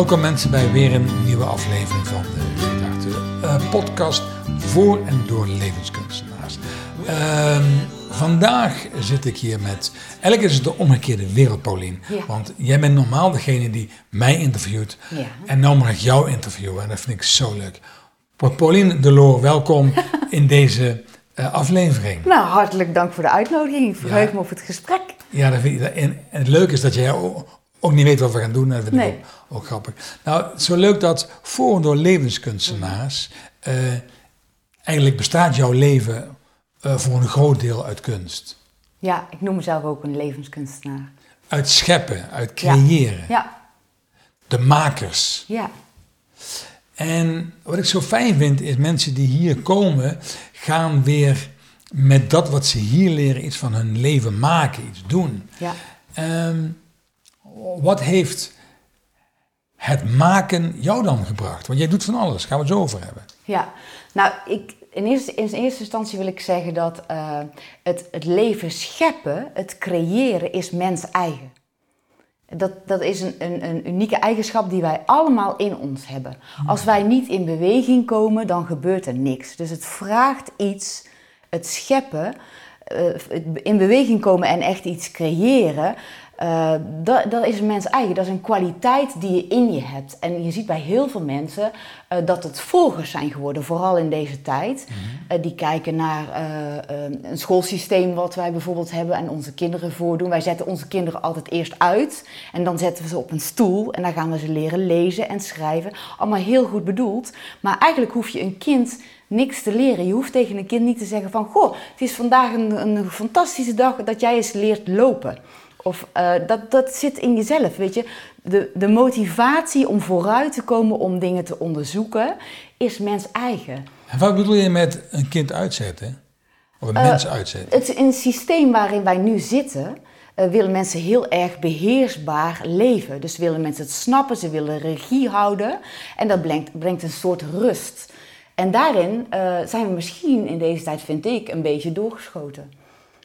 Welkom mensen bij weer een nieuwe aflevering van de Gedachte uh, podcast voor en door levenskunstenaars. Uh, vandaag zit ik hier met, eigenlijk is het de omgekeerde wereld Paulien. Want jij bent normaal degene die mij interviewt ja. en nou mag ik jou interviewen en dat vind ik zo leuk. Pauline Deloor, welkom in deze uh, aflevering. Nou, hartelijk dank voor de uitnodiging. Ik verheug me op het gesprek. Ja, dat vind ik, en, en het leuke is dat jij ook niet weet wat we gaan doen. Dat vind nee. ik ook, grappig. Nou, het is zo leuk dat voor en door levenskunstenaars... Uh, eigenlijk bestaat jouw leven uh, voor een groot deel uit kunst. Ja, ik noem mezelf ook een levenskunstenaar. Uit scheppen, uit creëren. Ja. ja. De makers. Ja. En wat ik zo fijn vind, is mensen die hier komen, gaan weer met dat wat ze hier leren iets van hun leven maken, iets doen. Ja. Um, wat heeft het maken jou dan gebracht? Want jij doet van alles, gaan we het zo over hebben. Ja, nou, ik, in, eerste, in eerste instantie wil ik zeggen dat uh, het, het leven scheppen, het creëren, is mens eigen. Dat, dat is een, een, een, unieke eigenschap die wij allemaal in ons hebben. Als wij niet in beweging komen, dan gebeurt er niks. Dus het vraagt iets, het scheppen, uh, in beweging komen en echt iets creëren, uh, dat, dat, is een mens eigen. Dat is een kwaliteit die je in je hebt. En je ziet bij heel veel mensen uh, dat het volgers zijn geworden, vooral in deze tijd. Mm uh, die kijken naar een schoolsysteem wat wij bijvoorbeeld hebben en onze kinderen voordoen. Wij zetten onze kinderen altijd eerst uit en dan zetten we ze op een stoel en dan gaan we ze leren lezen en schrijven. Allemaal heel goed bedoeld. Maar eigenlijk hoef je een kind niks te leren. Je hoeft tegen een kind niet te zeggen van... Goh, het is vandaag een, een fantastische dag dat jij eens leert lopen. Of uh, dat, dat zit in jezelf, weet je. De, de motivatie om vooruit te komen om dingen te onderzoeken, is mens eigen. En wat bedoel je met een kind uitzetten? Of een uh, mens uitzetten? Het, in het systeem waarin wij nu zitten, uh, willen mensen heel erg beheersbaar leven. Dus willen mensen het snappen, ze willen regie houden. En dat brengt, brengt een soort rust. En daarin zijn we misschien in deze tijd, vind ik, een beetje doorgeschoten.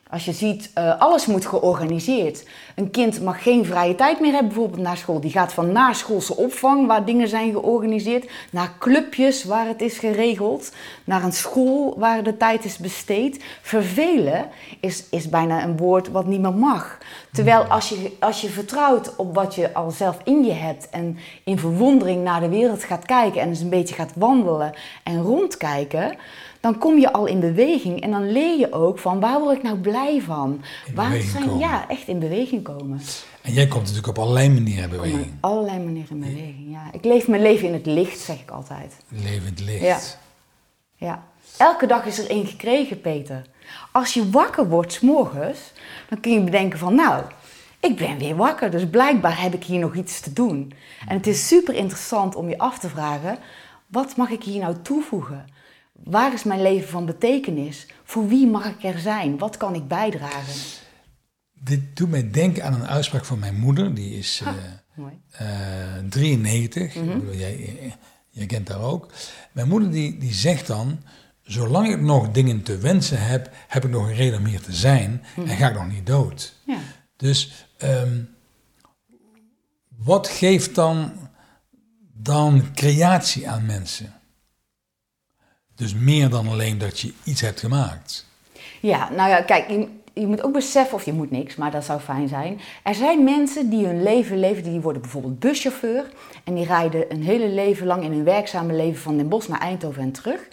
Als je ziet, uh, alles moet georganiseerd. Een kind mag geen vrije tijd meer hebben, bijvoorbeeld naar school. Die gaat van naschoolse opvang, waar dingen zijn georganiseerd, naar clubjes waar het is geregeld, naar een school waar de tijd is besteed. Vervelen is, is bijna een woord wat niet meer mag. Terwijl als je, als je vertrouwt op wat je al zelf in je hebt en in verwondering naar de wereld gaat kijken en eens een beetje gaat wandelen en rondkijken dan kom je al in beweging en dan leer je ook van waar word ik nou blij van? Waar zijn, komen. ja, echt in beweging komen. En jij komt natuurlijk op allerlei manieren in beweging. Op allerlei manieren in beweging, ja. Ik leef mijn leven in het licht, zeg ik altijd. Leven in het licht. Ja. ja. Elke dag is er één gekregen, Peter. Als je wakker wordt s morgens, dan kun je bedenken van nou, ik ben weer wakker, dus blijkbaar heb ik hier nog iets te doen. En het is super interessant om je af te vragen, wat mag ik hier nou toevoegen? Waar is mijn leven van betekenis? Voor wie mag ik er zijn? Wat kan ik bijdragen? Dit doet mij denken aan een uitspraak van mijn moeder. Die is uh, uh, 93. Mm -hmm. jij, jij kent haar ook. Mijn moeder die, die zegt dan... Zolang ik nog dingen te wensen heb, heb ik nog een reden om hier te zijn. Mm -hmm. En ga ik nog niet dood. Ja. Dus um, wat geeft dan, dan creatie aan mensen? Dus meer dan alleen dat je iets hebt gemaakt. Ja, nou ja, kijk, je, moet ook beseffen, of je moet niks, maar dat zou fijn zijn. Er zijn mensen die hun leven leven, die worden bijvoorbeeld buschauffeur. En die rijden een hele leven lang in hun werkzame leven van Den Bosch naar Eindhoven en terug.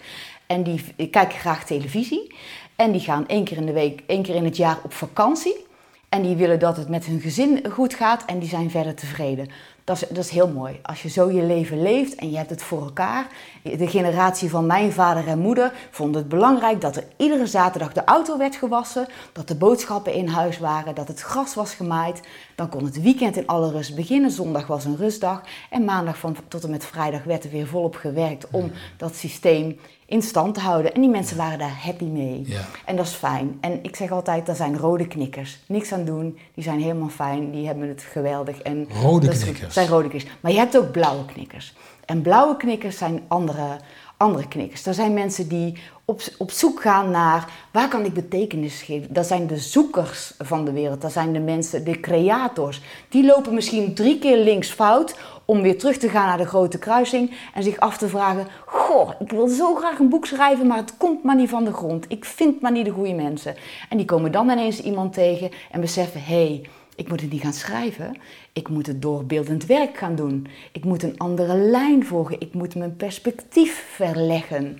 En die kijken graag televisie. En die gaan één keer in de week, één keer in het jaar op vakantie. En die willen dat het met hun gezin goed gaat en die zijn verder tevreden. Dat is, dat is heel mooi. Als je zo je leven leeft en je hebt het voor elkaar. De generatie van mijn vader en moeder vond het belangrijk dat er iedere zaterdag de auto werd gewassen. Dat de boodschappen in huis waren, dat het gras was gemaaid. Dan kon het weekend in alle rust beginnen. Zondag was een rustdag. En maandag van, tot en met vrijdag werd er weer volop gewerkt om dat systeem in stand te houden. En die mensen waren daar happy mee. Ja. En dat is fijn. En ik zeg altijd, dat zijn rode knikkers. Niks aan doen. Die zijn helemaal fijn. Die hebben het geweldig. En rode dat knikkers. zijn rode knikkers. Maar je hebt ook blauwe knikkers. En blauwe knikkers zijn andere, andere knikkers. Er zijn mensen die op, op zoek gaan naar waar kan ik betekenis geven. Dat zijn de zoekers van de wereld, dat zijn de mensen, de creators. Die lopen misschien drie keer links fout om weer terug te gaan naar de grote kruising en zich af te vragen: Goh, ik wil zo graag een boek schrijven, maar het komt maar niet van de grond. Ik vind maar niet de goede mensen. En die komen dan ineens iemand tegen en beseffen: hé. Hey, ik moet het niet gaan schrijven. Ik moet het doorbeeldend werk gaan doen. Ik moet een andere lijn volgen. Ik moet mijn perspectief verleggen.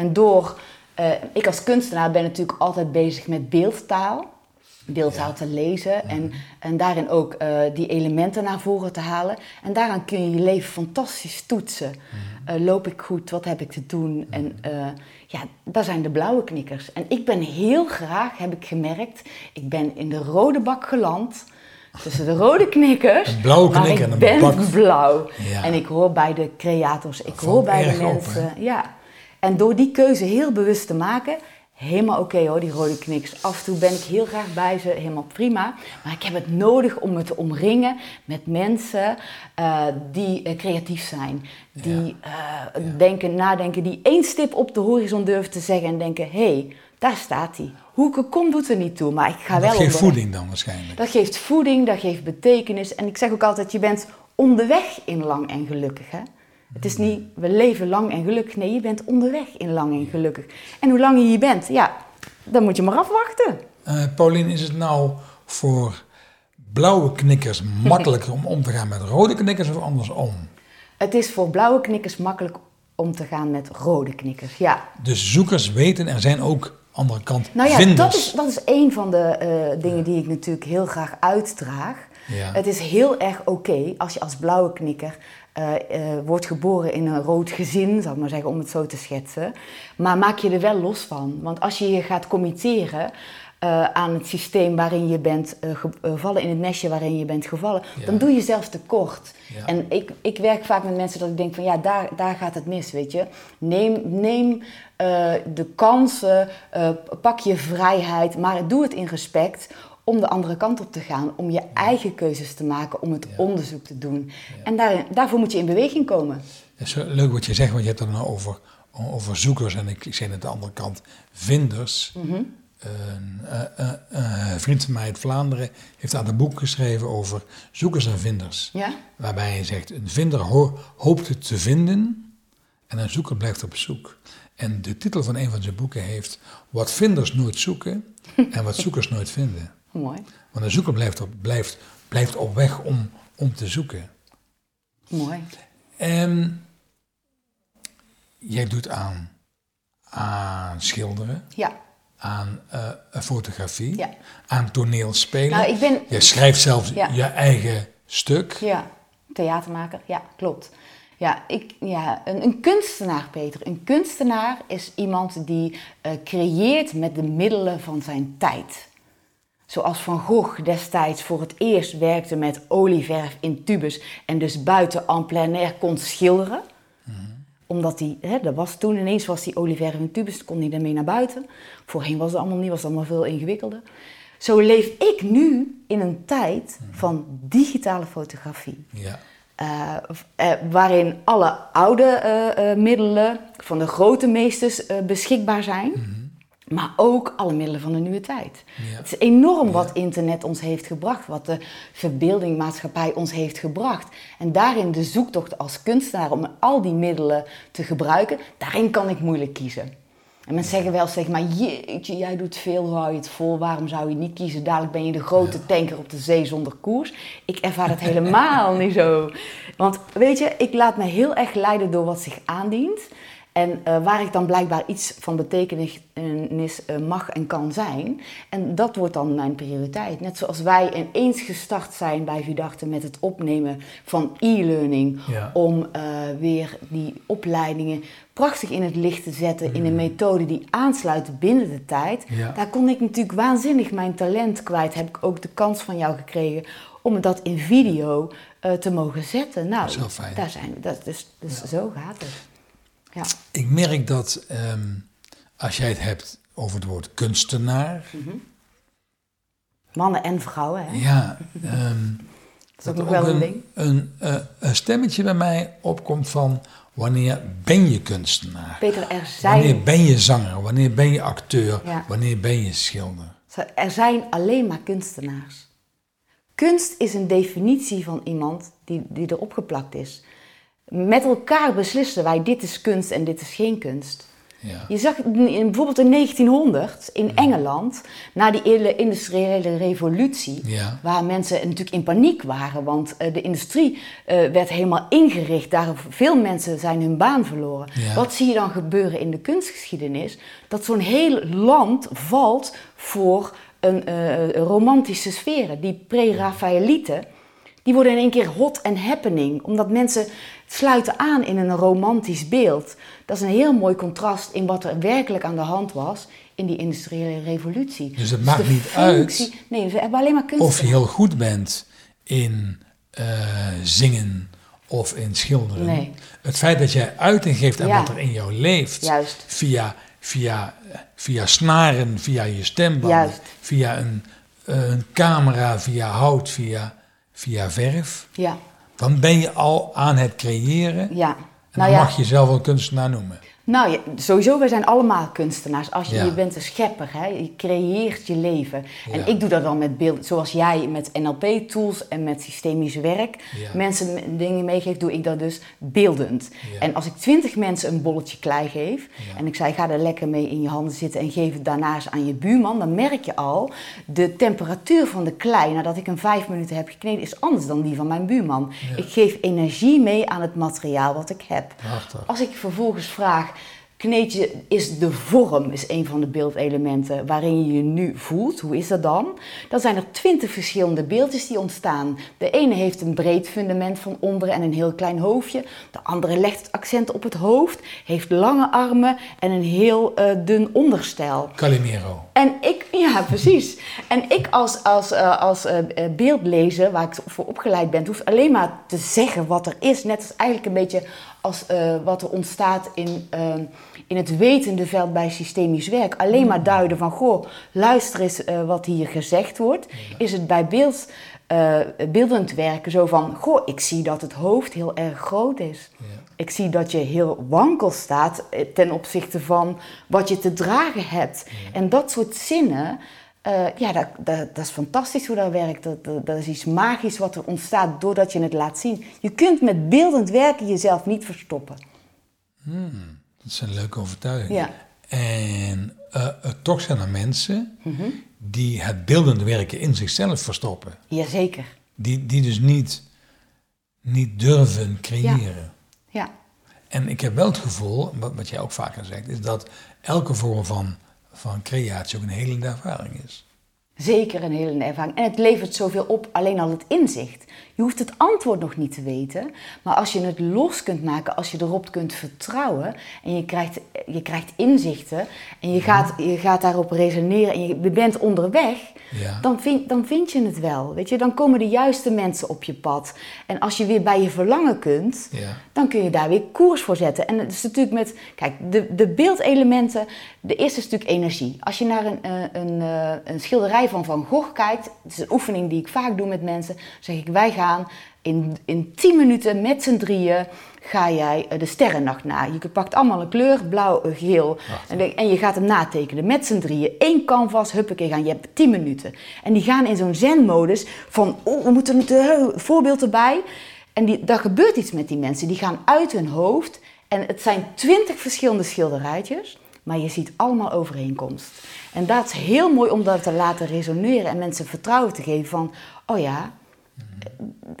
En door, uh, ik als kunstenaar ben natuurlijk altijd bezig met beeldtaal. Beeldtaal te lezen en, en daarin ook uh, die elementen naar voren te halen. En daaraan kun je je leven fantastisch toetsen. Uh, loop ik goed? Wat heb ik te doen? En ja, daar zijn de blauwe knikkers. En ik ben heel graag, heb ik gemerkt, ik ben in de rode bak geland. Tussen de rode knikkers. Een blauwe knikker en een ben bak. blauw. Ja. En ik hoor bij de creators, ik hoor bij de op, mensen. ja. En door die keuze heel bewust te maken, helemaal oké hoor, die rode knikkers. Af en toe ben ik heel graag bij ze, helemaal prima. Maar ik heb het nodig om me te omringen met mensen uh, die uh, creatief zijn. Die uh, denken, nadenken, die één stip op de horizon durven te zeggen en denken: hé, hey, daar staat hij. Hoe ik kom doet er niet toe, maar ik ga Dat wel geeft onderweg. voeding dan waarschijnlijk. Dat geeft voeding, dat geeft betekenis. En ik zeg ook altijd, je bent onderweg in lang en gelukkig. Hè? Het is niet, we leven lang en gelukkig. Nee, je bent onderweg in lang en gelukkig. En hoe lang je hier bent, ja, dan moet je maar afwachten. Uh, Paulien, is het nou voor blauwe knikkers makkelijker om om te gaan met rode knikkers of andersom? Het is voor blauwe knikkers makkelijk om te gaan met rode knikkers, ja. Dus zoekers weten, er zijn ook andere kant Nou ja, vinders. dat is, dat is een van de uh, dingen die ik natuurlijk heel graag uitdraag. Ja. Het is heel erg oké als je als blauwe knikker uh, uh, wordt geboren in een rood gezin, zou ik maar zeggen, om het zo te schetsen. Maar maak je er wel los van. Want als je je gaat committeren uh, aan het systeem waarin je bent gevallen, in het nestje waarin je bent gevallen, Ja. dan doe je zelf tekort. Ja. En ik, ik werk vaak met mensen dat ik denk van ja, daar, daar gaat het mis, weet je. Neem, neem de kansen, pak je vrijheid, maar doe het in respect om de andere kant op te gaan, om je eigen keuzes te maken, om het Ja. onderzoek te doen. En daar, daarvoor moet je in beweging komen. Is leuk wat je zegt, want je hebt het nou over, over zoekers en ik, ik zei aan de andere kant vinders. Mhm. Een eh, eh, eh, vriend van mij uit Vlaanderen heeft aan een boek geschreven over zoekers en vinders. Ja? Waarbij hij zegt, een vinder ho- hoopt het te vinden en een zoeker blijft op zoek. En de titel van een van zijn boeken heeft Wat vinders nooit zoeken en wat zoekers nooit vinden. Mooi. Want een zoeker blijft op, blijft, blijft op weg om, om te zoeken. Mooi. En jij doet aan, aan schilderen, Ja. aan eh, fotografie, Ja. aan toneelspelen. Nou, ik ben... Je schrijft zelfs Ja. je eigen stuk. Ja, theatermaker. Ja, klopt. Ja, ik, ja een, een kunstenaar, Peter. Een kunstenaar is iemand die eh, creëert met de middelen van zijn tijd. Zoals Van Gogh destijds voor het eerst werkte met olieverf in tubes en dus buiten en plein air kon schilderen. Omdat hij, hè, dat was toen ineens was die olieverf in tubes, kon hij daarmee naar buiten. Voorheen was het allemaal niet, was het allemaal veel ingewikkelder. Zo leef ik nu in een tijd van digitale fotografie. Ja. Uh, uh, waarin alle oude uh, middelen van de grote meesters beschikbaar zijn. Mhm. Maar ook alle middelen van de nieuwe tijd. Ja. Het is enorm wat internet ons heeft gebracht, wat de verbeeldingmaatschappij ons heeft gebracht. En daarin de zoektocht als kunstenaar om al die middelen te gebruiken, daarin kan ik moeilijk kiezen. En mensen zeggen wel zeg maar, jeetje, jij doet veel, hoe hou je het vol, waarom zou je niet kiezen? Dadelijk ben je de grote tanker op de zee zonder koers. Ik ervaar het helemaal niet zo. Want weet je, ik laat me heel erg leiden door wat zich aandient. En uh, waar ik dan blijkbaar iets van betekenis uh, mag en kan zijn. En dat wordt dan mijn prioriteit. Net zoals wij ineens gestart zijn bij Vidarte met het opnemen van e-learning. Ja. Om uh, weer die opleidingen prachtig in het licht te zetten. Mm. In een methode die aansluit binnen de tijd. Ja. Daar kon ik natuurlijk waanzinnig mijn talent kwijt. Heb ik ook de kans van jou gekregen om dat in video te mogen zetten. Nou, dat is heel fijn. daar zijn. Dat, dus dus ja. zo gaat het. Ja. Ik merk dat um, als jij het hebt over het woord kunstenaar. Mm -hmm. Mannen en vrouwen, hè? Ja, um, Dat is ook nog wel een ding. Een, eh, een stemmetje bij mij opkomt van wanneer ben je kunstenaar? Peter, er zijn... Wanneer ben je zanger? Wanneer ben je acteur? Ja. Wanneer ben je schilder? Er zijn alleen maar kunstenaars. Kunst is een definitie van iemand die, die erop geplakt is. Met elkaar beslissen wij dit is kunst en dit is geen kunst. Ja. Je zag in- bijvoorbeeld in 1900 in Engeland, na die hele industriële revolutie, Ja. waar mensen natuurlijk in paniek waren, want eh, de industrie eh, werd helemaal ingericht. Daar veel mensen zijn hun baan verloren. Wat zie je dan gebeuren in de kunstgeschiedenis? Dat zo'n heel land valt voor een eh, romantische sferen. Die pre-Raphaëlieten, die worden in één keer hot en happening, omdat mensen sluiten aan in een romantisch beeld. Dat is een heel mooi contrast in wat er werkelijk aan de hand was in die industriële revolutie. Dus het maakt de niet uit Nee, ze hebben alleen maar kunst. Of je heel goed bent in eh, zingen of in schilderen. Nee. Het feit dat jij uiting geeft aan Ja. wat er in jou leeft, Juist. via, via, via snaren, via je stembanden, Juist. via een, een camera, via hout, via, via verf, Ja, dan ben je al aan het creëren. ja. En Nou dan ja, mag je zelf een kunstenaar noemen. Nou ja, sowieso, wij zijn allemaal kunstenaars. Als je, Ja. je bent een schepper, hè? je creëert je leven. En Ja. ik doe dat dan met beeld, zoals jij met NLP-tools en met systemisch werk mensen dingen meegeeft, doe ik dat dus beeldend. En als ik twintig mensen een bolletje klei geef en ik zei ga er lekker mee in je handen zitten en geef het daarna eens aan je buurman, dan merk je al de temperatuur van de klei nadat ik hem vijf minuten heb gekneed is anders dan die van mijn buurman. Ik geef energie mee aan het materiaal wat ik heb. Prachtig. Als ik vervolgens vraag, kneetje, is de vorm is een van de beeldelementen waarin je je nu voelt. Hoe is dat dan? Dan zijn er twintig verschillende beeldjes die ontstaan. De ene heeft een breed fundament van onderen en een heel klein hoofdje. De andere legt het accent op het hoofd, heeft lange armen en een heel eh, dun onderstel. Calimero. En ik, ja, precies. En ik als, als, eh, als eh, beeldlezer, waar ik voor opgeleid ben, hoef alleen maar te zeggen wat er is. Net als eigenlijk een beetje als eh, wat er ontstaat in, eh, in het wetende veld bij systemisch werk. Alleen maar duiden van, goh, luister eens eh, wat hier gezegd wordt. Is het bij beeld, eh, beeldend werken zo van, goh, ik zie dat het hoofd heel erg groot is. Ja. Ik zie dat je heel wankel staat ten opzichte van wat je te dragen hebt. En dat soort zinnen, eh, ja, dat, dat, dat is fantastisch hoe dat werkt. Dat, dat, is iets magisch wat er ontstaat doordat je het laat zien. Je kunt met beeldend werken jezelf niet verstoppen. Dat is een leuke overtuiging. Ja. En eh, toch zijn er mensen die het beeldende werken in zichzelf verstoppen. Jazeker. Die, die dus niet, niet durven creëren. Ja, En ik heb wel het gevoel, wat, wat jij ook vaker zegt, is dat elke vorm van, van creatie ook een helende ervaring is. Zeker een hele ervaring. En het levert zoveel op, alleen al het inzicht. Je hoeft het antwoord nog niet te weten, maar als je het los kunt maken, als je erop kunt vertrouwen en je krijgt, je krijgt inzichten en je gaat, je gaat daarop resoneren en je bent onderweg, Ja. dan, vind, dan vind je het wel. Weet je? Dan komen de juiste mensen op je pad. En als je weer bij je verlangen kunt, Ja. dan kun je daar weer koers voor zetten. En het is natuurlijk met, kijk, de, de beeldelementen, de eerste is natuurlijk energie. Als je naar een, eh, een, eh, een schilderij van Van Gogh kijkt, het is een oefening die ik vaak doe met mensen, zeg ik, wij gaan in, in 10 minuten met z'n drieën, ga jij eh, de sterrennacht na. Je pakt allemaal een kleur, blauw, eh, geel, en, en je gaat hem natekenen met z'n drieën. Eén canvas, huppakee, gaan. Je hebt 10 minuten. En die gaan in zo'n zen-modus van, oh, we moeten het eh, voorbeeld erbij. En die, daar gebeurt iets met die mensen. Die gaan uit hun hoofd. En het zijn twintig verschillende schilderijtjes. Maar je ziet allemaal overeenkomst. En dat is heel mooi om dat te laten resoneren. En mensen vertrouwen te geven van... Oh ja,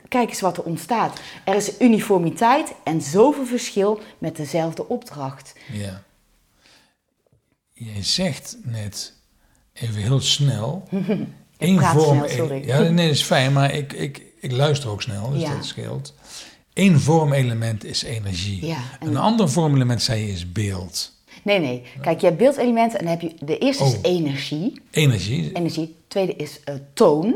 kijk eens wat er ontstaat. Er is uniformiteit en zoveel verschil met dezelfde opdracht. Ja. Jij zegt net even heel snel. één vorm. snel, sorry. Ja, nee, dat is fijn, maar ik, ik, ik luister ook snel, dus Ja. dat scheelt. Eén vormelement is energie. Ja, en- Een ander vormelement, zei je, is beeld. Nee, nee. Kijk, je hebt beeldelementen en dan heb je... De eerste is Oh. energie. Energie, Energie. Tweede is eh, toon.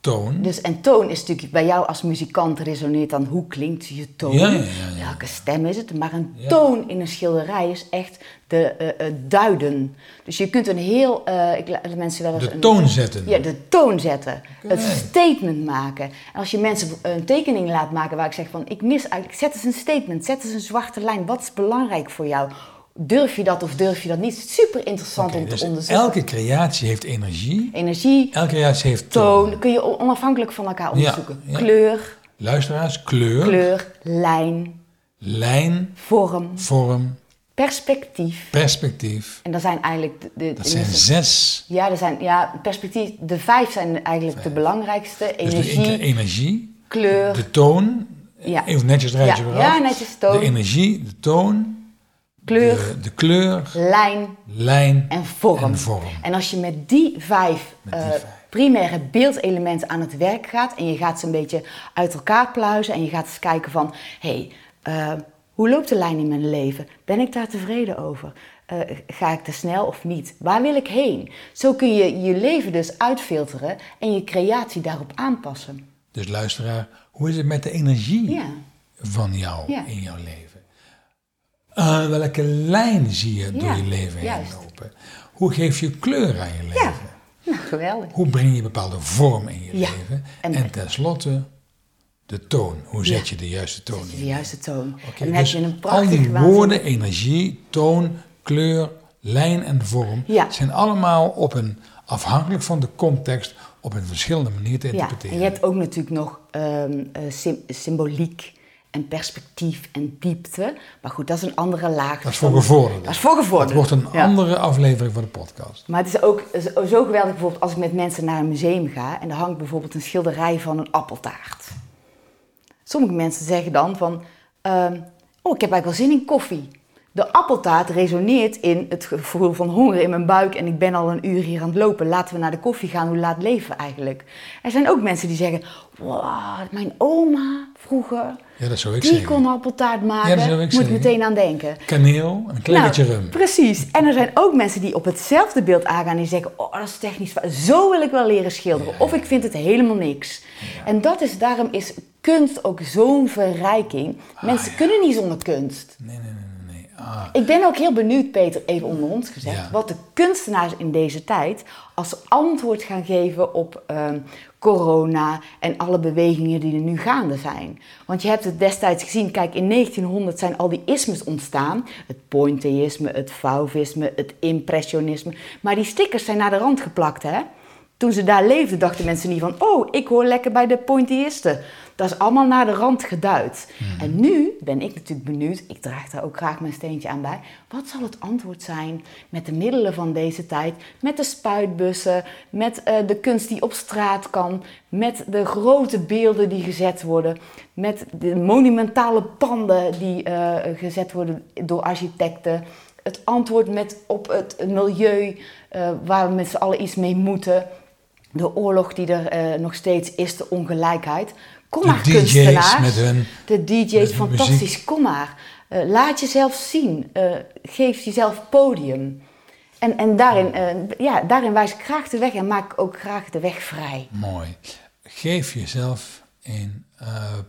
toon. Dus, en toon is natuurlijk bij jou als muzikant resoneert dan hoe klinkt je toon? Ja, ja, ja, ja. Welke stem is het? Maar een toon in een schilderij is echt de eh, eh, duiden. Dus je kunt een heel, ik laat mensen wel eens de een, toon zetten. Ja, de toon zetten. Het statement maken. En als je mensen een tekening laat maken waar ik zeg van, ik mis eigenlijk, zet eens een statement, zet eens een zwarte lijn. Wat is belangrijk voor jou? Durf je dat of durf je dat niet? Super interessant om te dus onderzoeken. elke creatie heeft energie. Energie, Elke creatie heeft toon. toon, kun je onafhankelijk van elkaar onderzoeken. ja. Kleur, Luisteraars, kleur, kleur, lijn, lijn, vorm, vorm, perspectief. perspectief. En dat zijn eigenlijk de... de Dat de- zijn zes. Ja, er zijn, ja, perspectief. De vijf zijn eigenlijk de belangrijkste. Dus de Energie, energie, kleur. de toon. Ja. Even netjes rijtje Ja, weer ja, netjes toon. De energie, de toon, kleur, de, de kleur, lijn lijn en vorm. en vorm. En als je met die vijf, Met die eh, primaire beeldelementen aan het werk gaat en je gaat ze een beetje uit elkaar pluizen en je gaat eens kijken van, hé, hey, eh, hoe loopt de lijn in mijn leven? Ben ik daar tevreden over? Eh, ga ik te snel of niet? Waar wil ik heen? Zo kun je je leven dus uitfilteren en je creatie daarop aanpassen. Dus luisteraar, hoe is het met de energie Ja. van jou Ja. in jouw leven? Eh, welke lijn zie je door Ja, je leven heen juist. lopen? Hoe geef je kleur aan je leven? Ja, nou geweldig. Hoe breng je bepaalde vorm in je Ja, leven? en- En, tenslotte de toon. Hoe zet je de juiste toon in? De juiste toon. Oké, en dan dus heb je een al prachtig die waanzinnig- woorden, energie, toon, kleur, lijn en vorm zijn allemaal op een, afhankelijk van de context, op een verschillende manier te Ja, interpreteren. en je hebt ook natuurlijk nog ehm, eh, sym- symboliek en perspectief en diepte. Maar goed, dat is een andere laag. Dat is voor gevorderden. Dat is voor Het gevorderden. wordt een Ja. andere aflevering van de podcast. Maar het is ook zo zo geweldig bijvoorbeeld als ik met mensen naar een museum ga en er hangt bijvoorbeeld een schilderij van een appeltaart. Sommige mensen zeggen dan van, ehm, oh ik heb eigenlijk wel zin in koffie. De appeltaart resoneert in het gevoel van honger in mijn buik en ik ben al een uur hier aan het lopen. Laten we naar de koffie gaan, hoe laat leven eigenlijk? Er zijn ook mensen die zeggen, wow, mijn oma vroeger, Ja, dat zou ik die zeggen. kon appeltaart maken. Ja, dat zou ik Moet zeggen. meteen aan denken. Kaneel, een klein beetje Nou, rum. Precies. En er zijn ook mensen die op hetzelfde beeld aangaan en die zeggen: Oh, dat is technisch. Zo wil ik wel leren schilderen. Ja, Of ik vind het helemaal niks. En dat is, daarom is kunst ook zo'n verrijking. mensen kunnen niet zonder kunst. Nee, nee. nee. Ah, Ik ben ook heel benieuwd, Peter, even onder ons gezegd, Ja. wat de kunstenaars in deze tijd als antwoord gaan geven op ehm, corona en alle bewegingen die er nu gaande zijn. Want je hebt het destijds gezien, kijk, in 1900 zijn al die ismes ontstaan. Het pointillisme, het fauvisme, het impressionisme. Maar die stickers zijn naar de rand geplakt, hè? Toen ze daar leefden, dachten mensen niet van, oh, ik hoor lekker bij de pointillisten. Dat is allemaal naar de rand geduid. En nu ben ik natuurlijk benieuwd, ik draag daar ook graag mijn steentje aan bij. Wat zal het antwoord zijn met de middelen van deze tijd? Met de spuitbussen, met eh, de kunst die op straat kan, met de grote beelden die gezet worden, met de monumentale panden die eh, gezet worden door architecten. Het antwoord met op het milieu eh, waar we met z'n allen iets mee moeten. De oorlog die er eh, nog steeds is, de ongelijkheid. Kom De maar, DJ's kunstenaars. met hun- De DJ's, fantastisch. muziek. Kom maar. Eh, laat jezelf zien. Eh, geef jezelf podium. En, en daarin, ja, daarin wijs ik graag de weg en maak ik ook graag de weg vrij. mooi. Geef jezelf een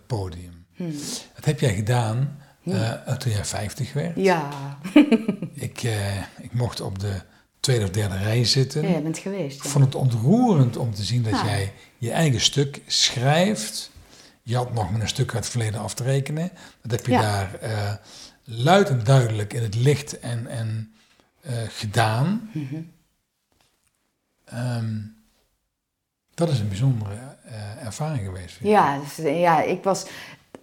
podium. Hmm. Dat heb jij gedaan eh, toen jij 50 werd. Ja, Ik, ik mocht op de tweede of derde rij zitten. ja je bent geweest. Ik Ja. vond het ontroerend om te zien dat Ah. jij je eigen stuk schrijft. Je had nog met een stuk uit het verleden af te rekenen. Dat heb je Ja. daar eh, luid en duidelijk in het licht en, en eh, gedaan. Mhm. Ehm, dat is een bijzondere eh, ervaring geweest. Ja, dus, ja ik, was,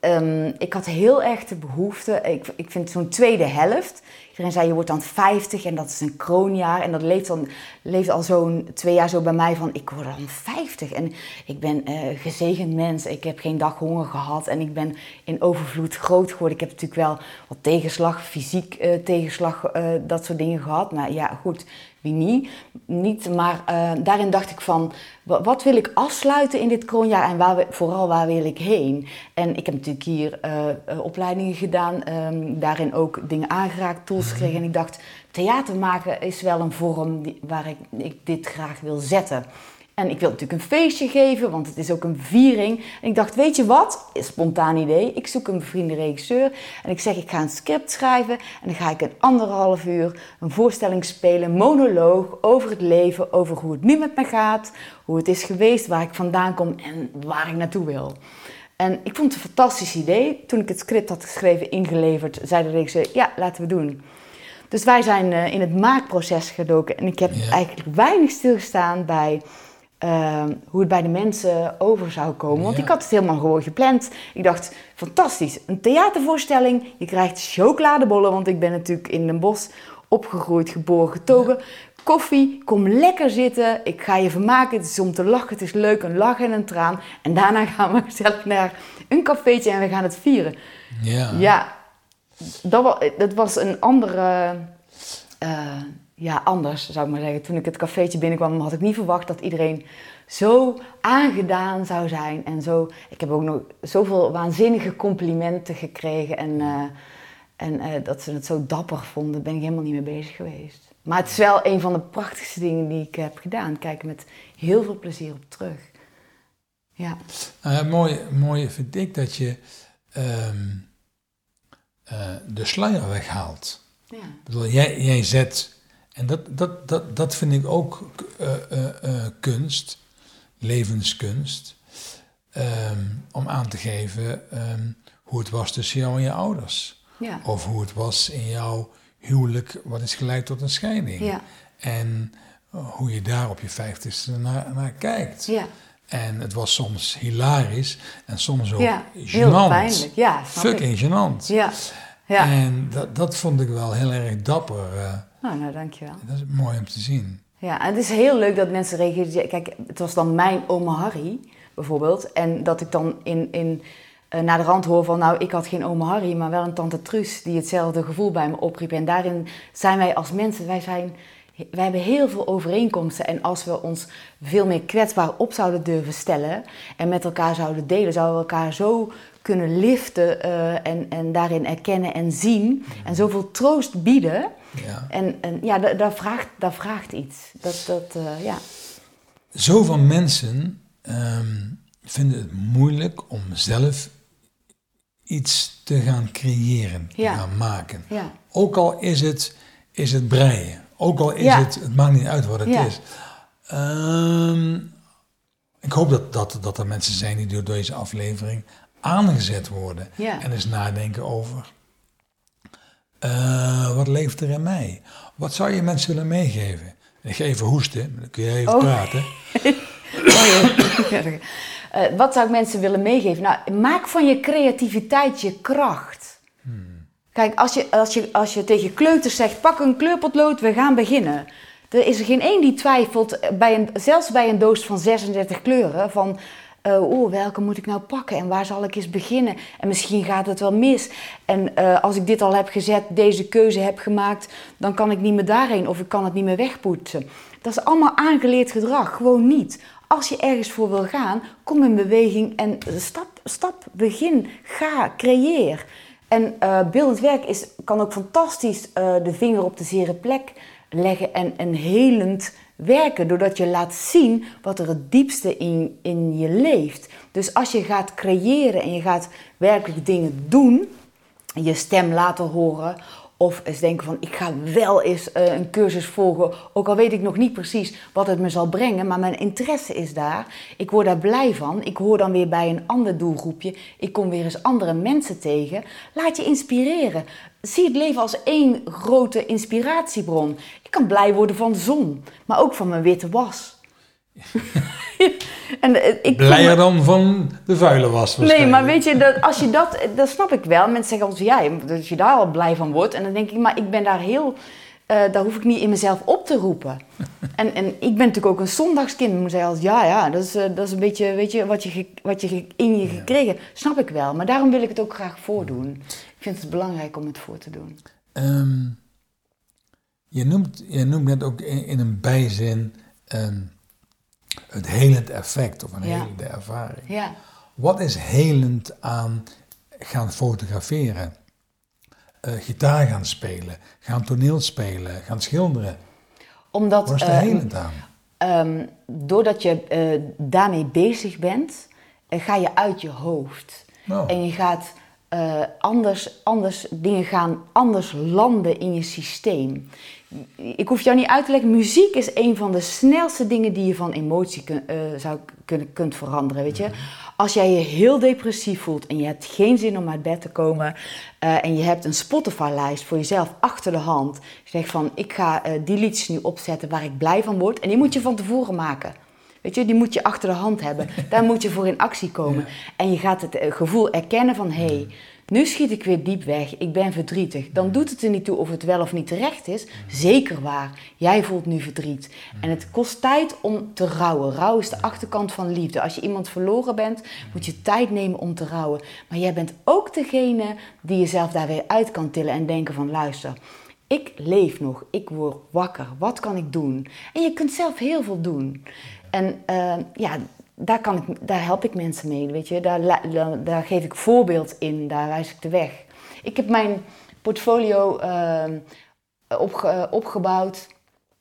ehm, ik had heel erg de behoefte. Ik, ik vind zo'n tweede helft. Iedereen zei je wordt dan 50 en dat is een kroonjaar. En dat leeft, dan, leeft al zo'n twee jaar zo bij mij van ik word dan 50. En ik ben eh gezegend mens. Ik heb geen dag honger gehad. En ik ben in overvloed groot geworden. Ik heb natuurlijk wel wat tegenslag, fysiek eh, tegenslag, eh, dat soort dingen gehad. Maar ja, goed, wie niet? niet maar eh, daarin dacht ik van, wa- wat wil ik afsluiten in dit kroonjaar en waar, vooral waar wil ik heen? En ik heb natuurlijk hier eh, eh, opleidingen gedaan, ehm, daarin ook dingen aangeraakt, tools gekregen. En ik dacht, theater maken is wel een vorm die, waar ik, ik dit graag wil zetten. En ik wil natuurlijk een feestje geven, want het is ook een viering. En ik dacht, weet je wat? Spontaan idee. Ik zoek een bevriende regisseur. En ik zeg, ik ga een script schrijven. En dan ga ik een anderhalf uur een voorstelling spelen, monoloog over het leven, over hoe het nu met me gaat, hoe het is geweest, waar ik vandaan kom en waar ik naartoe wil. En ik vond het een fantastisch idee. Toen ik het script had geschreven, ingeleverd, zei de regisseur, ja, laten we doen. Dus wij zijn uh, in het maakproces gedoken. En ik heb Ja. eigenlijk weinig stilgestaan bij uh, hoe het bij de mensen over zou komen. Want Ja. ik had het helemaal gewoon gepland. Ik dacht, fantastisch, een theatervoorstelling. Je krijgt chocoladebollen, want ik ben natuurlijk in Den Bosch opgegroeid, geboren, getogen. Koffie, kom lekker zitten. Ik ga je vermaken. Het is om te lachen. Het is leuk, een lach en een traan. En daarna gaan we gezellig naar een cafeetje en we gaan het vieren. Ja. Ja, dat was, dat was een andere. eh, ja, anders zou ik maar zeggen. Toen ik het cafeetje binnenkwam, had ik niet verwacht dat iedereen zo aangedaan zou zijn. En zo, ik heb ook nog zoveel waanzinnige complimenten gekregen. En, eh, en eh, dat ze het zo dapper vonden, daar ben ik helemaal niet mee bezig geweest. Maar het is wel een van de prachtigste dingen die ik heb gedaan. Kijk met heel veel plezier op terug. Ja, Eh, mooi, mooi vind ik dat je ehm, eh, de sluier weghaalt. ja, Ik bedoel, jij, jij zet, en dat, dat, dat, dat vind ik ook eh, eh, eh, kunst, levenskunst, ehm, om aan te geven ehm, hoe het was tussen jou en je ouders. ja, Of hoe het was in jouw huwelijk, wat is geleid tot een scheiding. ja, En hoe je daar op je vijftigste naar, naar kijkt. ja. En het was soms hilarisch en soms ook Ja, gênant. heel pijnlijk. Ja, ik. Fucking gênant. Ja, ja. En dat, dat vond ik wel heel erg dapper. Nou, nou, dankjewel. dat is mooi om te zien. Ja, en het is heel leuk dat mensen reageren. Kijk, het was dan mijn oma Harry, bijvoorbeeld. En dat ik dan in, in, eh, naar de rand hoor van... nou, ik had geen oma Harry, maar wel een tante Truus... die hetzelfde gevoel bij me opriep. En daarin zijn wij als mensen... wij, zijn, wij hebben heel veel overeenkomsten. En als we ons veel meer kwetsbaar op zouden durven stellen... en met elkaar zouden delen... zouden we elkaar zo kunnen liften... eh, en, en daarin erkennen en zien... en zoveel troost bieden... Ja. En, en ja, dat, vraagt, dat vraagt iets. Dat, dat, eh, ja. Zoveel mensen ehm, vinden het moeilijk om zelf iets te gaan creëren, te Ja. gaan maken. Ja. Ook al is het, is het breien. Ook al is Ja. het, het maakt niet uit wat het is. Ehm, ik hoop dat, dat, dat er mensen zijn die door deze aflevering aangezet worden. Ja. En eens nadenken over, eh, wat leeft er in mij? Wat zou je mensen willen meegeven? Ik ga even hoesten, dan kun je even Oh. praten. Eh, wat zou ik mensen willen meegeven? Nou, maak van je creativiteit je kracht. Kijk, als je, als, je, als je tegen kleuters zegt, pak een kleurpotlood, we gaan beginnen. Er is er geen één die twijfelt, bij een, zelfs bij een doos van 36 kleuren, van... eh, oh, welke moet ik nou pakken en waar zal ik eens beginnen? En misschien gaat het wel mis. En eh, als ik dit al heb gezet, deze keuze heb gemaakt, dan kan ik niet meer daarheen of ik kan het niet meer wegpoetsen. Dat is allemaal aangeleerd gedrag, gewoon niet. Als je ergens voor wil gaan, kom in beweging en stap, stap, begin, ga, creëer. En eh, beeldend werk is, kan ook fantastisch de vinger op de zere plek leggen en, en helend werken. Doordat je laat zien wat er het diepste in, in je leeft. Dus als je gaat creëren en je gaat werkelijk dingen doen, je stem laten horen. Of eens denken van, ik ga wel eens eh, een cursus volgen. Ook al weet ik nog niet precies wat het me zal brengen. Maar mijn interesse is daar. Ik word daar blij van. Ik hoor dan weer bij een ander doelgroepje. Ik kom weer eens andere mensen tegen. Laat je inspireren. Zie het leven als één grote inspiratiebron. Ik kan blij worden van de zon. Maar ook van mijn witte was. en, eh, ik Blijer dan van de vuile was Nee, maar weet je, dat, als je dat, dat snap ik wel. Mensen zeggen altijd, ja, dat je daar al blij van wordt. En dan denk ik, maar ik ben daar heel, eh, daar hoef ik niet in mezelf op te roepen. en, en ik ben natuurlijk ook een zondagskind. Dan moet zeggen als, ja, ja, dat is, eh, dat is een beetje, weet je, wat je, wat je in je gekregen. Snap ik wel, maar daarom wil ik het ook graag voordoen. Ik vind het belangrijk om het voor te doen. Ehm, je, noemt, je noemt net ook in, in een bijzin ehm, het helend effect of een Ja. helende ervaring. Ja. Wat is helend aan gaan fotograferen, eh, gitaar gaan spelen, gaan toneel spelen, gaan schilderen? Omdat, Wat is er eh, helend aan? ehm, doordat je eh, daarmee bezig bent, ga je uit je hoofd. Nou. En je gaat anders, anders, dingen gaan anders landen in je systeem. Ik hoef jou niet uit te leggen, muziek is een van de snelste dingen die je van emotie kun- eh, zou kunnen, kunt veranderen. Weet je? Als jij je heel depressief voelt en je hebt geen zin om uit bed te komen eh, en je hebt een Spotify-lijst voor jezelf achter de hand. Je zegt van, ik ga eh, die liedjes nu opzetten waar ik blij van word en die moet je van tevoren maken. Weet je, die moet je achter de hand hebben. Daar moet je voor in actie komen. En je gaat het gevoel erkennen van... hé, hey, nu schiet ik weer diep weg. Ik ben verdrietig. Dan doet het er niet toe of het wel of niet terecht is. Zeker waar. Jij voelt nu verdriet. En het kost tijd om te rouwen. Rouw is de achterkant van liefde. Als je iemand verloren bent, moet je tijd nemen om te rouwen. Maar jij bent ook degene die jezelf daar weer uit kan tillen en denken van... luister, ik leef nog, ik word wakker, wat kan ik doen? En je kunt zelf heel veel doen. En eh, ja, daar, kan ik, daar help ik mensen mee, weet je. Daar, daar, daar geef ik voorbeeld in, daar wijs ik de weg. Ik heb mijn portfolio opge- eh, opgebouwd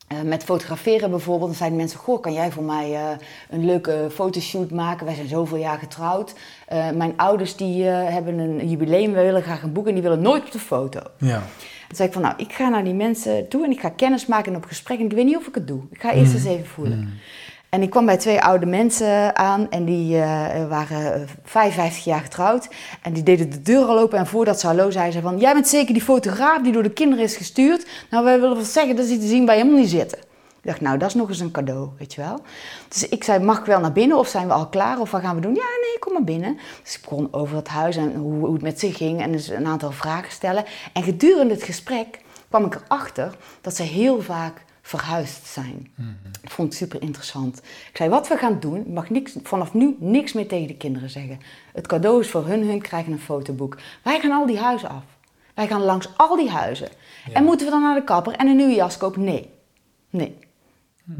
eh, met fotograferen bijvoorbeeld. Dan zeiden mensen, goh, kan jij voor mij eh, een leuke fotoshoot maken? Wij zijn zoveel jaar getrouwd. Eh, mijn ouders die hebben een jubileum, we willen graag een boek en die willen nooit op de foto. Ja. Toen zei ik van, nou, ik ga naar die mensen toe en ik ga kennis maken en op gesprek. En ik weet niet of ik het doe. Ik ga eerst eens even voelen. En ik kwam bij twee oude mensen aan en die eh, waren eh, 55 jaar getrouwd. En die deden de deur al open en voordat ze hallo zeiden ze van... Jij bent zeker die fotograaf die door de kinderen is gestuurd? Nou, wij willen wel zeggen, dat iets te zien je helemaal niet zitten. Ik dacht, nou, dat is nog eens een cadeau, weet je wel. Dus ik zei, mag ik wel naar binnen of zijn we al klaar of wat gaan we doen? Ja, nee, kom maar binnen. Dus ik kon over het huis en hoe, hoe het met zich ging en dus een aantal vragen stellen. En gedurende het gesprek kwam ik erachter dat ze heel vaak verhuisd zijn. Dat vond ik super interessant. Ik zei, wat we gaan doen, ik mag niks, vanaf nu niks meer tegen de kinderen zeggen. Het cadeau is voor hun, hun krijgen een fotoboek. Wij gaan al die huizen af. Wij gaan langs al die huizen. En moeten we dan naar de kapper en een nieuwe jas kopen? Nee. Nee.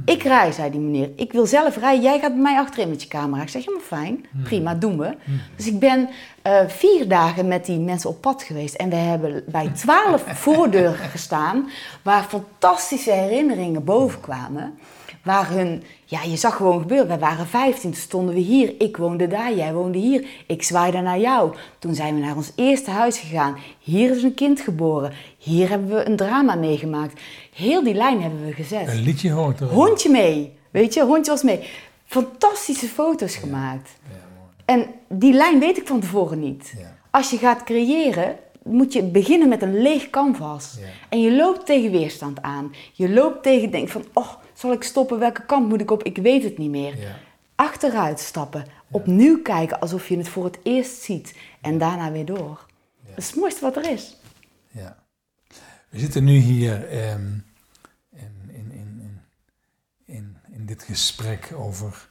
Ik rij, zei die meneer. Ik wil zelf rijden. Jij gaat bij mij achterin met je camera. Ik zeg, helemaal fijn. Prima, doen we. Dus ik ben eh, vier dagen met die mensen op pad geweest. En we hebben bij twaalf voordeuren gestaan. Waar fantastische herinneringen boven kwamen. Waar hun, ja, je zag gewoon gebeuren. We waren 15, toen stonden we hier. Ik woonde daar, jij woonde hier. Ik zwaaide naar jou. Toen zijn we naar ons eerste huis gegaan. Hier is een kind geboren. Hier hebben we een drama meegemaakt. Heel die lijn hebben we gezet. Een liedje hoort er. Hondje mee, weet je, hondje was mee. Fantastische foto's gemaakt. En die lijn weet ik van tevoren niet. Ja. Als je gaat creëren, moet je beginnen met een leeg canvas. Ja. En je loopt tegen weerstand aan. Je loopt tegen, denk van, oh, zal ik stoppen? Welke kant moet ik op? Ik weet het niet meer. Ja. Achteruit stappen, opnieuw kijken alsof je het voor het eerst ziet. En daarna weer door. Dat is het mooiste wat er is. Ja. We zitten nu hier ehm, in, in, in, in, in, dit gesprek over,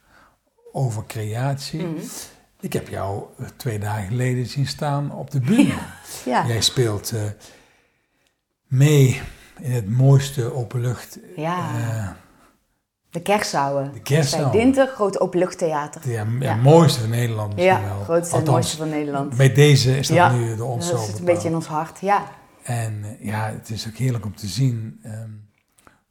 over creatie. Mhm. Ik heb jou eh, twee dagen geleden zien staan op de bühne. Ja. Jij speelt eh, mee in het mooiste openlucht. Ja. eh, De kerstzouwen. De kerstzouwen. Bij Dinter, groot openluchttheater. ja, ja, Ja. mooiste van Nederland misschien Ja, wel. grootste en mooiste van Nederland. Bij deze is dat Ja, nu door ons dat zo zit een beetje in ons hart, ja. En ja, het is ook heerlijk om te zien ehm,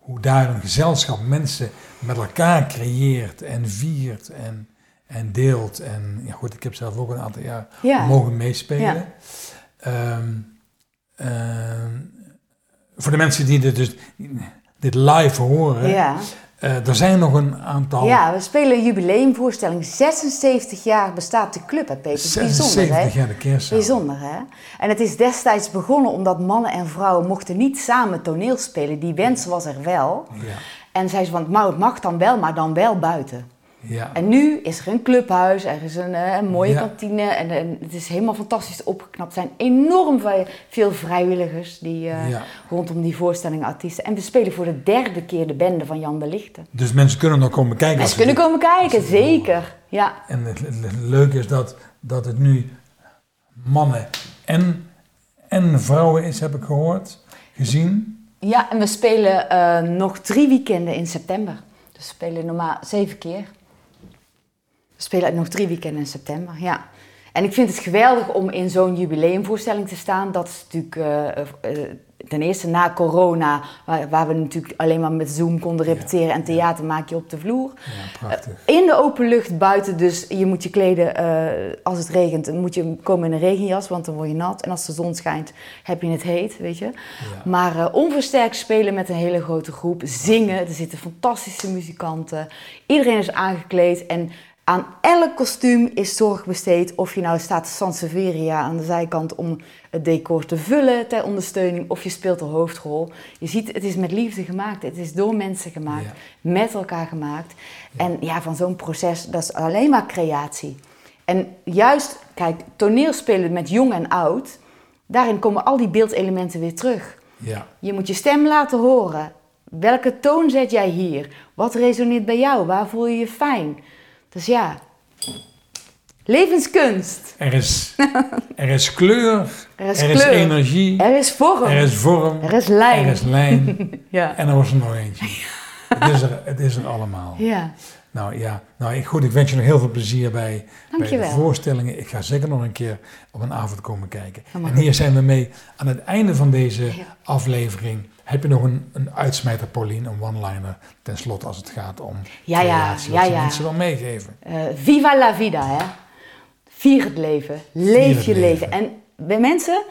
hoe daar een gezelschap mensen met elkaar creëert en viert en, en deelt. En ja, goed, ik heb zelf ook een aantal jaar Ja. mogen meespelen. Ja. Ehm, ehm, voor de mensen die dit, dus, dit live horen, Ja. Eh, er zijn nog een aantal. ja, we spelen een jubileumvoorstelling. 76 jaar bestaat de club, hè Peter? Dat is Bijzonder, 76 hè? jaar de kerstzaal. Bijzonder, hè? En het is destijds begonnen omdat mannen en vrouwen mochten niet samen toneel spelen. Die wens was er wel. Ja, En zei ze van, nou, het mag dan wel, maar dan wel buiten. Ja. En nu is er een clubhuis, er is een, eh, een mooie Ja. kantine en, en het is helemaal fantastisch opgeknapt. Er zijn enorm ve- veel vrijwilligers die eh, Ja. rondom die voorstelling artiesten. En we spelen voor de derde keer de bende van Jan de Lichte. Dus mensen kunnen nog komen kijken. Mensen kunnen dit- komen kijken, zeker. Ja. En het, het- het leuke is dat, dat het nu mannen en, en vrouwen is, heb ik gehoord, gezien. ja, en we spelen eh, nog drie weekenden in september. Dus we spelen normaal zeven keer. Spelen nog drie weekenden in september, ja. En ik vind het geweldig om in zo'n jubileumvoorstelling te staan. Dat is natuurlijk, eh, eh, ten eerste na corona, waar, waar, we natuurlijk alleen maar met Zoom konden repeteren en theater maak je op de vloer. Ja, prachtig. in de open lucht buiten, dus je moet je kleden als het regent, dan moet je komen in een regenjas, want dan word je nat. En als de zon schijnt, heb je het heet, weet je. Maar onversterkt spelen met een hele grote groep, zingen, er zitten fantastische muzikanten, iedereen is aangekleed en aan elk kostuum is zorg besteed. Of je nou staat Sanseveria aan de zijkant om het decor te vullen ter ondersteuning. Of je speelt de hoofdrol. Je ziet, het is met liefde gemaakt. Het is door mensen gemaakt. Met elkaar gemaakt. En ja, van zo'n proces, dat is alleen maar creatie. En juist, kijk, toneelspelen met jong en oud. Daarin komen al die beeldelementen weer terug. Ja. Je moet je stem laten horen. Welke toon zet jij hier? Wat resoneert bij jou? Waar voel je je fijn? Dus ja, levenskunst. Er is, er is kleur, er is, er kleur. is energie, er is vorm, er is vorm, er is lijn. Er is lijn. ja. En er was er nog eentje. het, is er, het is er allemaal. Ja. Nou ja, nou, goed, ik wens je nog heel veel plezier bij, bij de wel. voorstellingen. Ik ga zeker nog een keer op een avond komen kijken. En hier zijn we mee aan het einde van deze aflevering. Heb je nog een, een uitsmijter, Pauline, een one-liner, tenslotte als het gaat om ja, ja, creatie, ja, wat ja. mensen wil meegeven? Uh, viva la vida, hè. Vier het leven. Leef je leven. leven. En bij mensen,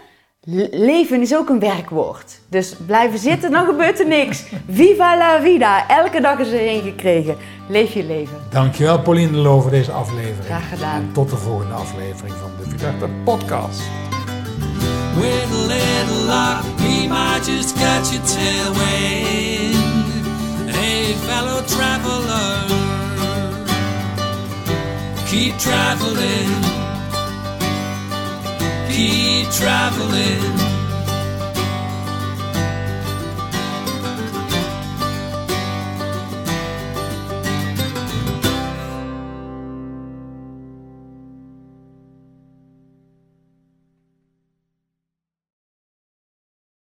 leven is ook een werkwoord. Dus blijven zitten, dan gebeurt er niks. Viva la vida. Elke dag is er één gekregen. Leef je leven. Dankjewel Pauline de Loo voor deze aflevering. Graag gedaan. En tot de volgende aflevering van de Vidarte Podcast. With a little luck, we might just catch a tailwind. Hey, fellow traveler, keep traveling, keep traveling.